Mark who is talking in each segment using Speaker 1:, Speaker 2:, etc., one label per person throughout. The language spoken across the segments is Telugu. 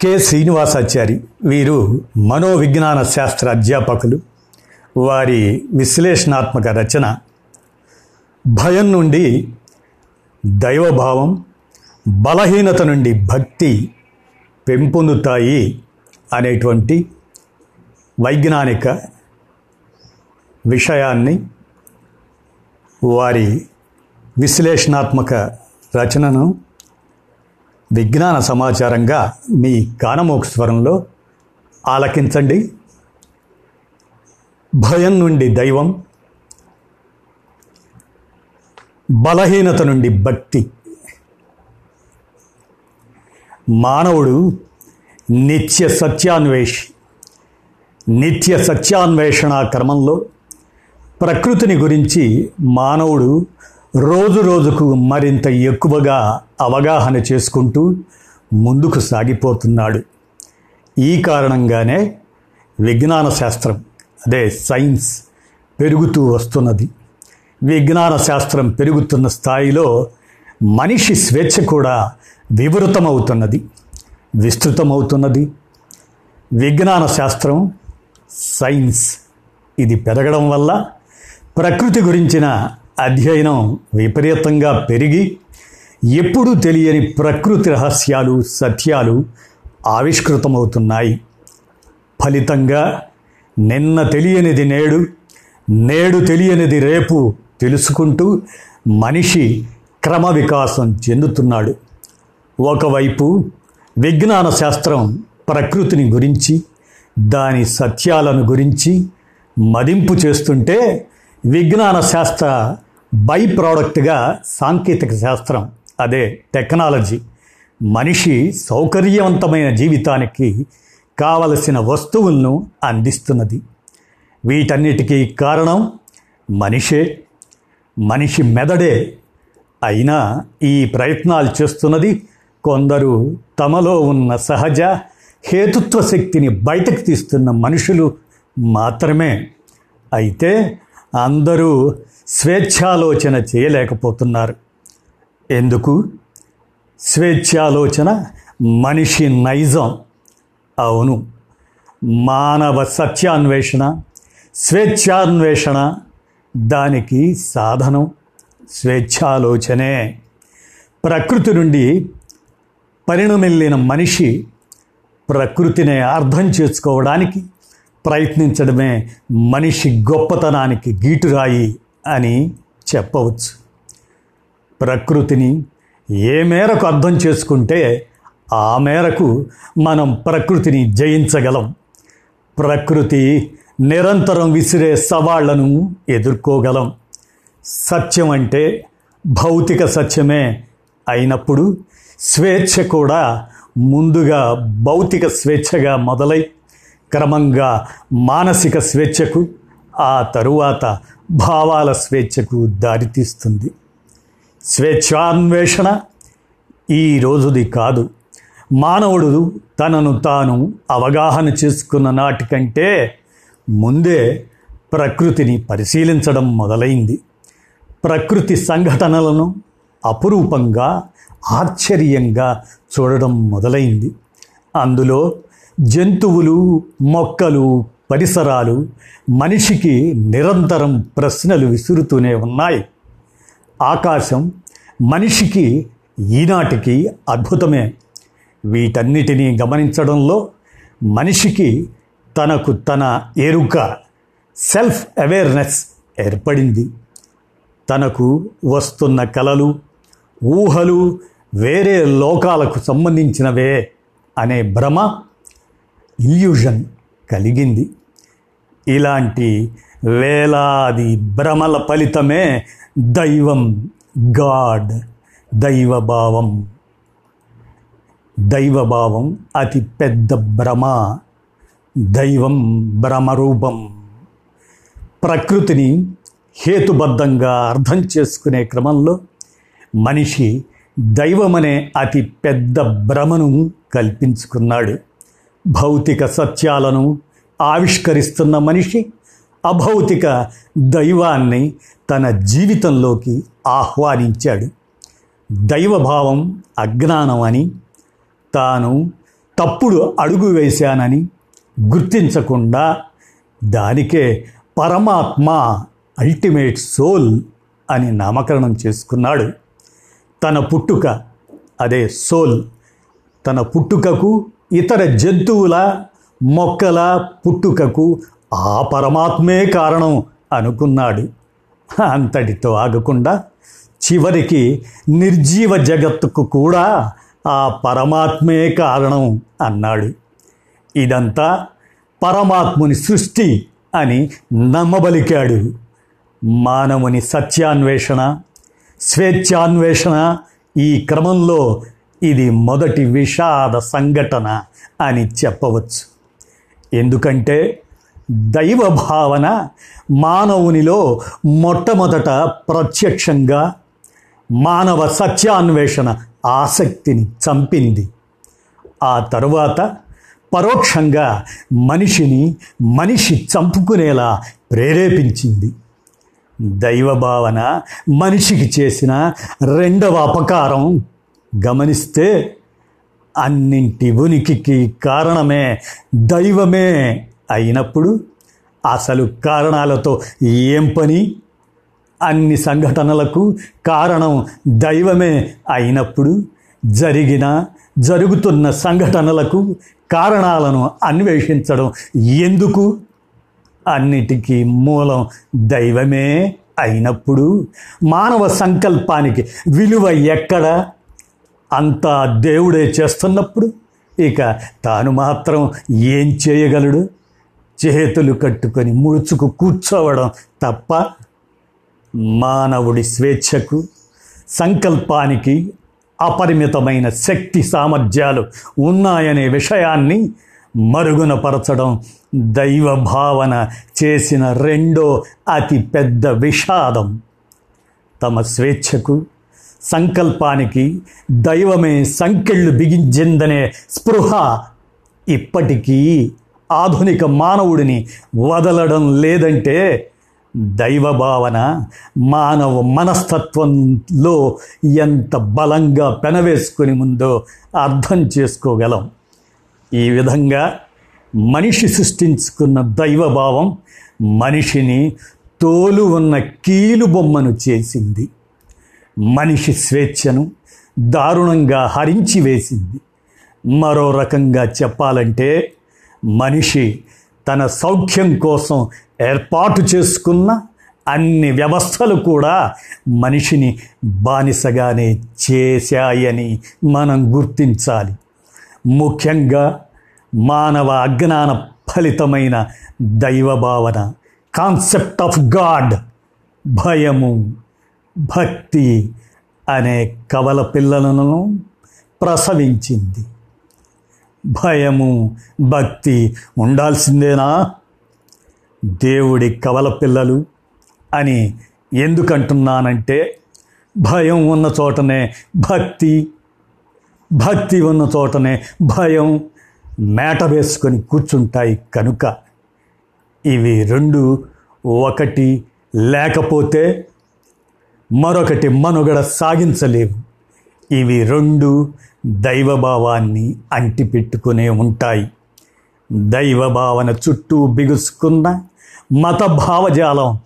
Speaker 1: కె. శ్రీనివాసాచారి వీరు మనోవిజ్ఞాన శాస్త్ర అధ్యాపకులు. వారి విశ్లేషణాత్మక రచన భయం నుండి దైవభావం బలహీనత నుండి భక్తి పెంపొందుతాయి అనేటువంటి వైజ్ఞానిక విషయాన్ని వారి విశ్లేషణాత్మక రచనను విజ్ఞాన సమాచారంగా మీ కానమోక్ స్వరంలో ఆలకించండి. భయం నుండి దైవం బలహీనత నుండి భక్తి. మానవుడు నిత్య సత్యాన్వేషి నిత్య సత్యాన్వేషణ క్రమంలో ప్రకృతిని గురించి మానవుడు రోజు రోజుకు మరింత ఎక్కువగా అవగాహన చేసుకుంటూ ముందుకు సాగిపోతున్నాడు. ఈ కారణంగానే విజ్ఞాన శాస్త్రం అదే సైన్స్ పెరుగుతూ వస్తున్నది. విజ్ఞాన శాస్త్రం పెరుగుతున్న స్థాయిలో మనిషి స్వేచ్ఛ కూడా వివృతమవుతున్నది విస్తృతమవుతున్నది. విజ్ఞాన శాస్త్రం సైన్స్ ఇది పెరగడం వల్ల ప్రకృతి గురించిన అధ్యయనం విపరీతంగా పెరిగి ఎప్పుడూ తెలియని ప్రకృతి రహస్యాలు సత్యాలు ఆవిష్కృతమవుతున్నాయి. ఫలితంగా నిన్న తెలియనిది నేడు నేడు తెలియనిది రేపు తెలుసుకుంటూ మనిషి క్రమ వికాసం చెందుతున్నాడు. ఒకవైపు విజ్ఞాన శాస్త్రం ప్రకృతిని గురించి దాని సత్యాలను గురించి మదింపు చేస్తుంటే విజ్ఞాన శాస్త్ర బై ప్రోడక్ట్గా సాంకేతిక శాస్త్రం అదే టెక్నాలజీ. మనిషి సౌకర్యవంతమైన జీవితానికి కావలసిన వస్తువులను అందిస్తున్నది. వీటన్నిటికీ కారణం మనిషే. మనిషి మెదడే అయినా ఈ ప్రయత్నాలు చేస్తున్నది కొందరు తమలో ఉన్న సహజ హేతుత్వ శక్తిని బయటకు తీస్తున్న మనుషులు మాత్రమే. అయితే అందరూ స్వేచ్ఛాలోచన చేయలేకపోతున్నారు. ఎందుకు? స్వేచ్ఛాలోచన మనిషి నైజం. అవును. మానవ సత్యాన్వేషణ స్వేచ్ఛాన్వేషణ దానికి సాధనం స్వేచ్ఛాలోచనే. ప్రకృతి నుండి పరిణమిల్లిన మనిషి ప్రకృతిని అర్థం చేసుకోవడానికి ప్రయత్నించడమే మనిషి గొప్పతనానికి గీటురాయి అని చెప్పవచ్చు. ప్రకృతిని ఏ మేరకు అర్థం చేసుకుంటే ఆ మేరకు మనం ప్రకృతిని జయించగలం. ప్రకృతి నిరంతరం విసిరే సవాళ్ళను ఎదుర్కోగలం. సత్యం అంటే భౌతిక సత్యమే అయినప్పుడు స్వేచ్ఛ కూడా ముందుగా భౌతిక స్వేచ్ఛగా మొదలై క్రమంగా మానసిక స్వేచ్ఛకు ఆ తరువాత భావాల స్వేచ్ఛకు దారితీస్తుంది. స్వేచ్ఛాన్వేషణ ఈ రోజుది కాదు. మానవుడు తనను తాను అవగాహన చేసుకున్న నాటికంటే ముందే ప్రకృతిని పరిశీలించడం మొదలైంది. ప్రకృతి సంఘటనలను అపురూపంగా ఆశ్చర్యంగా చూడడం మొదలైంది. అందులో జంతువులు మొక్కలు పరిసరాలు మనిషికి నిరంతరం ప్రశ్నలు విసురుతూనే ఉన్నాయి. ఆకాశం మనిషికి ఈనాటికి అద్భుతమే. వీటన్నిటినీ గమనించడంలో మనిషికి తనకు తన ఎరుక సెల్ఫ్ అవేర్నెస్ ఏర్పడింది. తనకు వస్తున్న కలలు ఊహలు వేరే లోకాలకు సంబంధించినవే అనే భ్రమ ఇల్యూషన్ కలిగింది. ఇలాంటి వేలాది భ్రమల ఫలితమే దైవం గాడ్ దైవభావం. దైవభావం అతి పెద్ద భ్రమ దైవం భ్రమరూపం. ప్రకృతిని హేతుబద్ధంగా అర్థం చేసుకునే క్రమంలో మనిషి దైవమనే అతి పెద్ద భ్రమను కల్పించుకున్నాడు. భౌతిక సత్యాలను ఆవిష్కరిస్తున్న మనిషి అభౌతిక దైవాన్ని తన జీవితంలోకి ఆహ్వానించాడు. దైవభావం అజ్ఞానం అని తాను తప్పుడు అడుగు వేశానని గుర్తించకుండా దానికే పరమాత్మ అల్టిమేట్ సోల్ అని నామకరణం చేసుకున్నాడు. తన పుట్టుక అదే సోల్ తన పుట్టుకకు ఇతర జంతువుల మొక్కల పుట్టుకకు ఆ పరమాత్మే కారణం అనుకున్నాడు. అంతటితో ఆగకుండా చివరికి నిర్జీవ జగత్తుకు కూడా ఆ పరమాత్మే కారణం అన్నాడు. ఇదంతా పరమాత్ముని సృష్టి అని నమ్మబలికాడు. మానవుని సత్యాన్వేషణ స్వేచ్ఛాన్వేషణ ఈ క్రమంలో ఇది మొదటి విషాద సంఘటన అని చెప్పవచ్చు. ఎందుకంటే దైవ భావన మానవునిలో మొట్టమొదట ప్రత్యక్షంగా మానవ సత్యాన్వేషణ ఆసక్తిని చంపింది. ఆ తరువాత పరోక్షంగా మనిషిని మనిషి చంపుకునేలా ప్రేరేపించింది. దైవభావన మనిషికి చేసిన రెండవ అపకారం గమనిస్తే అన్నింటి ఉనికికి కారణమే దైవమే. అయినప్పుడు అసలు కారణాలతో ఏం పని? అన్ని సంఘటనలకు కారణం దైవమే అయినప్పుడు జరిగిన జరుగుతున్న సంఘటనలకు కారణాలను అన్వేషించడం ఎందుకు? అన్నిటికీ మూలం దైవమే అయినప్పుడు మానవ సంకల్పానికి విలువ ఎక్కడ? అంతా దేవుడే చేస్తున్నప్పుడు. ఇక తాను మాత్రం ఏం చేయగలడు? చేతులు కట్టుకొని ముడుచుకు కూర్చోవడం తప్ప మానవుడి స్వేచ్ఛకు సంకల్పానికి అపరిమితమైన శక్తి సామర్థ్యాలు ఉన్నాయనే విషయాన్ని మరుగునపరచడం దైవ భావన చేసిన రెండో అతి పెద్ద విషాదం. తమ స్వేచ్ఛకు సంకల్పానికి దైవమే సంకెళ్ళు బిగించిందనే స్పృహ ఇప్పటికీ ఆధునిక మానవుడిని వదలడం లేదంటే దైవభావన మానవ మనస్తత్వంలో ఎంత బలంగా పెనవేసుకుని ముందో అర్థం చేసుకోగలం. ఈ విధంగా మనిషి సృష్టించుకున్న దైవభావం మనిషిని తోలు ఉన్న కీలు బొమ్మను చేసింది. మనిషి స్వేచ్ఛను దారుణంగా హరించి వేసింది. మరో రకంగా చెప్పాలంటే మనిషి తన సౌఖ్యం కోసం ఏర్పాటు చేసుకున్న అన్ని వ్యవస్థలు కూడా మనిషిని బానిసగానే చేశాయని మనం గుర్తించాలి. ముఖ్యంగా మానవ అజ్ఞాన ఫలితమైన దైవభావన కాన్సెప్ట్ ఆఫ్ గాడ్ భయము భక్తి అనే కవల పిల్లలను ప్రసవించింది. భయము భక్తి ఉండాల్సిందేనా? దేవుడి కవల పిల్లలు అని ఎందుకంటున్నానంటే భయం ఉన్న చోటనే భక్తి భక్తి ఉన్న చోటనే భయం మేట వేసుకొని కూర్చుంటాయి కనుక ఇవి రెండు ఒకటి లేకపోతే మరొకటి మనుగడ సాగించలేవు. ఇవి రెండు దైవభావాన్ని అంటిపెట్టుకునే ఉంటాయి. దైవభావన చుట్టూ బిగుసుకున్న మత భావజాలం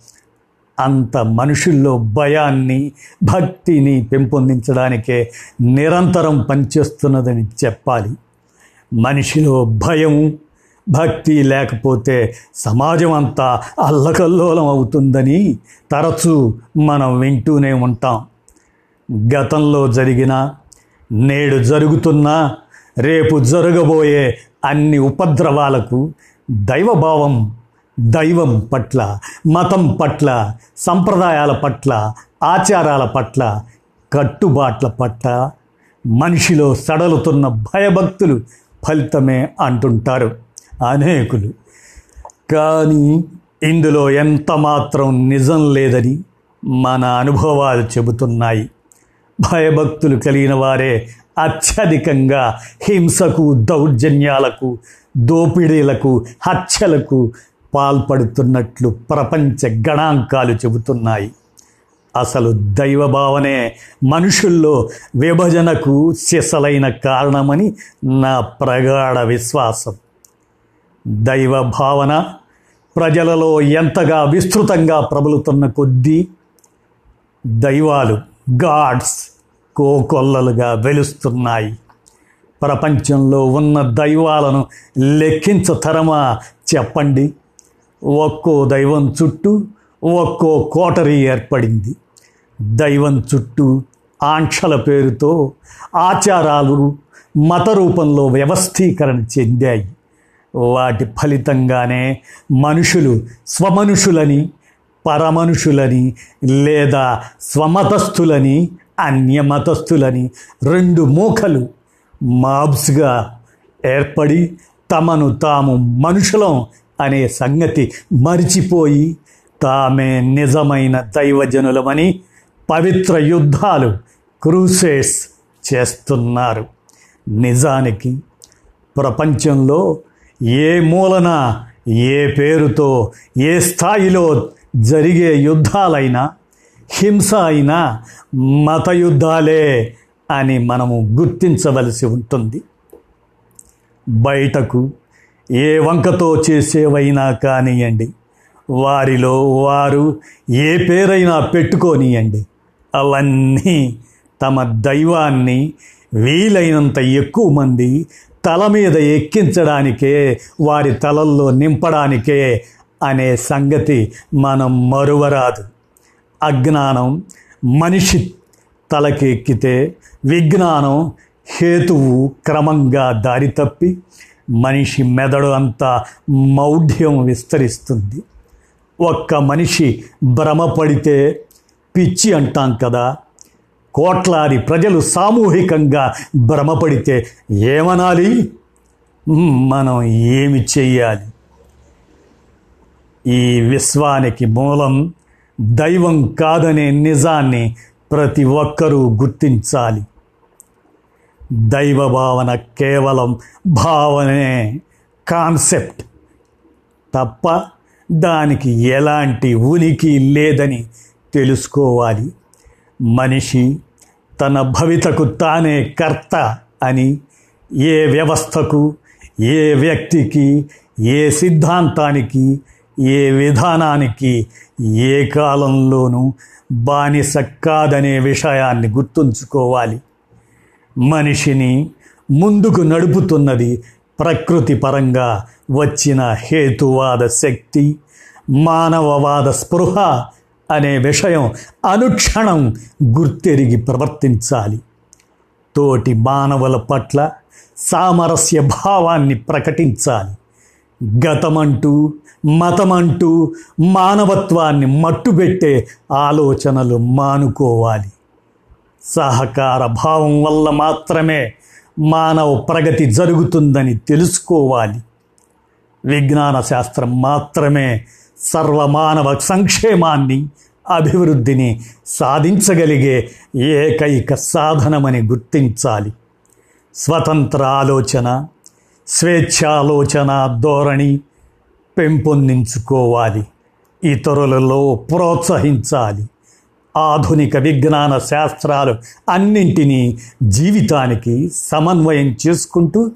Speaker 1: అంత మనుషుల్లో భయాన్ని భక్తిని పెంపొందించడానికే నిరంతరం పనిచేస్తున్నదని చెప్పాలి. మనిషిలో భయం భక్తి లేకపోతే సమాజం అంతా అల్లకల్లోలం అవుతుందని తరచూ మనం వింటూనే ఉంటాం. గతంలో జరిగిన నేడు జరుగుతున్న రేపు జరగబోయే అన్ని ఉపద్రవాలకు దైవభావం దైవం పట్ల మతం పట్ల సంప్రదాయాల పట్ల ఆచారాల పట్ల కట్టుబాట్ల పట్ల మనిషిలో సడలుతున్న భయభక్తులు ఫలితమే అంటుంటారు అనేకులు. కానీ ఇందులో ఎంత మాత్రం నిజం లేదని మన అనుభవాలు చెబుతున్నాయి. భయభక్తులు కలిగిన వారే అత్యధికంగా హింసకు దౌర్జన్యాలకు దోపిడీలకు హత్యలకు పాల్పడుతున్నట్లు ప్రపంచ గణాంకాలు చెబుతున్నాయి. అసలు దైవభావనే మనుషుల్లో విభజనకు సిసలైన కారణమని నా ప్రగాఢ విశ్వాసం. దైవ భావన ప్రజలలో ఎంతగా విస్తృతంగా ప్రబలుతున్న కొద్దీ దైవాలు గాడ్స్ కోకొల్లలుగా వెలుస్తున్నాయి. ప్రపంచంలో ఉన్న దైవాలను లెక్కించతరమా చెప్పండి. ఒక్కో దైవం చుట్టూ ఒక్కో కోటరీ ఏర్పడింది. దైవం చుట్టూ ఆంక్షల పేరుతో ఆచారాలు మత రూపంలో వ్యవస్థీకరణ చెందాయి. వాటి ఫలితంగానే మనుషులు స్వమనుషులని పరమనుషులని లేదా స్వమతస్థులని అన్యమతస్థులని రెండు మూకలు మాబ్స్గా ఏర్పడి తమను తాము మనుషులం అనే సంగతి మరిచిపోయి తామే నిజమైన దైవజనులమని పవిత్ర యుద్ధాలు క్రూసేస్ చేస్తున్నారు. నిజానికి ప్రపంచంలో ఏ మూలన ఏ పేరుతో ఏ స్థాయిలో జరిగే యుద్ధాలైనా హింస అయినా మతయుద్ధాలే అని మనము గుర్తించవలసి ఉంటుంది. బయటకు ఏ వంకతో చేసేవైనా కానియండి. వారిలో వారు ఏ పేరైనా పెట్టుకోనియండి. అవన్నీ తమ దైవాన్ని వీలైనంత ఎక్కువ మంది తల మీద ఎక్కించడానికే వారి తలల్లో నింపడానికే అనే సంగతి మనం మరువరాదు. అజ్ఞానం మనిషి తలకెక్కితే విజ్ఞానం హేతువు క్రమంగా దారి తప్పి మనిషి మెదడు అంతా మౌఢ్యం విస్తరిస్తుంది. ఒక్క మనిషి భ్రమపడితే పిచ్చి అంటాం కదా. కోట్లాది ప్రజలు సామూహికంగా భ్రమపడితే ఏమనాలి? మనం ఏమి చెయ్యాలి? ఈ విశ్వానికి మూలం దైవం కాదనే నిజాన్ని ప్రతి ఒక్కరూ గుర్తించాలి. దైవ భావన కేవలం భావనే కాన్సెప్ట్ తప్ప దానికి ఎలాంటి ఉనికి లేదని తెలుసుకోవాలి. మనిషి తన భవితకు తానే కర్త అని ఏ వ్యవస్థకు ఏ వ్యక్తికి ఏ సిద్ధాంతానికి ఏ విధానానికి ఏ కాలంలోనూ బానిస కాదనే విషయాన్ని గుర్తుంచుకోవాలి. మనిషిని ముందుకు నడుపుతున్నది ప్రకృతి పరంగా వచ్చిన హేతువాద శక్తి మానవవాద స్పృహ అనే విషయం అనుక్షణం గుర్తెరిగి ప్రవర్తించాలి. తోటి మానవుల పట్ల సామరస్య భావాన్ని ప్రకటించాలి. గతమంటూ మతమంటూ మానవత్వాన్ని మట్టుబెట్టే ఆలోచనలు మానుకోవాలి. సహకార భావం వల్ల మాత్రమే మానవ ప్రగతి జరుగుతుందని తెలుసుకోవాలి. విజ్ఞాన శాస్త్రం మాత్రమే సర్వమానవ సంక్షేమాన్ని అభివృద్ధిని సాధించగలిగే ఏకైక సాధనమని గుర్తించాలి. స్వతంత్ర ఆలోచన స్వేచ్ఛాలోచన ధోరణి పెంపొందించుకోవాలి. ఇతరులలో ప్రోత్సహించాలి. ఆధునిక విజ్ఞాన శాస్త్రాలు అన్నింటినీ జీవితానికి సమన్వయం చేసుకుంటూ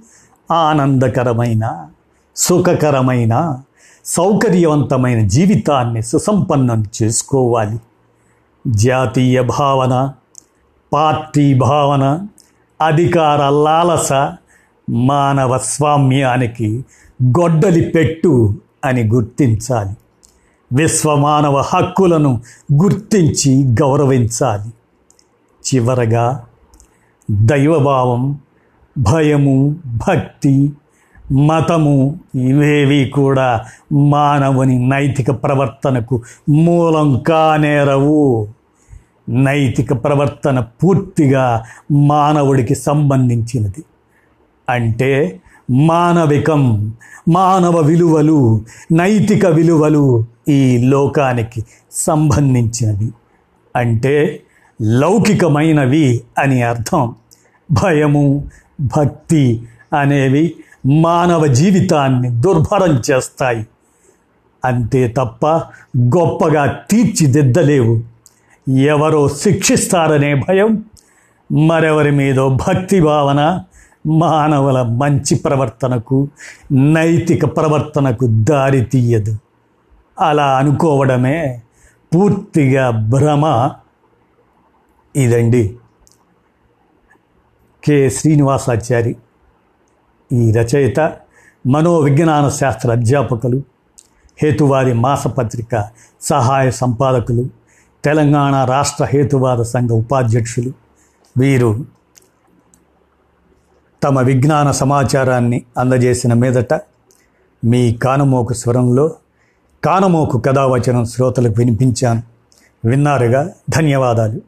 Speaker 1: ఆనందకరమైన సుఖకరమైన సౌకర్యవంతమైన జీవితాన్ని సుసంపన్నం చేసుకోవాలి. జాతీయ భావన పార్టీ భావన అధికార లాలస మానవ స్వామ్యానికి గొడ్డలి పెట్టు అని గుర్తించాలి. విశ్వమానవ హక్కులను గుర్తించి గౌరవించాలి. చివరగా దైవభావం భయము భక్తి మతము ఇవేవి కూడా మానవుని నైతిక ప్రవర్తనకు మూలం కానేరవు. నైతిక ప్రవర్తన పూర్తిగా మానవుడికి సంబంధించినది. అంటే మానవికం మానవ విలువలు నైతిక విలువలు ఈ లోకానికి సంబంధించినవి. అంటే లౌకికమైనవి అని అర్థం. భయము భక్తి అనేవి మానవ జీవితాన్ని దుర్భరం చేస్తాయి. అంతే తప్ప గొప్పగా తీర్చిదిద్దలేవు. ఎవరో శిక్షిస్తారనే భయం మరెవరి మీదో భక్తి భావన మానవుల మంచి ప్రవర్తనకు నైతిక ప్రవర్తనకు దారి తీయదు. అలా అనుకోవడమే పూర్తిగా భ్రమ. ఇదండి కె. శ్రీనివాసాచారి ఈ రచయిత మనోవిజ్ఞాన శాస్త్ర అధ్యాపకులు హేతువాది మాసపత్రిక సహాయ సంపాదకులు తెలంగాణ రాష్ట్ర హేతువాద సంఘ ఉపాధ్యక్షులు. వీరు తమ విజ్ఞాన సమాచారాన్ని అందజేసిన మీదట మీ కానమోకు స్వరంలో కానమోకు కథావచనం శ్రోతలకు వినిపించాను. విన్నారుగా ధన్యవాదాలు.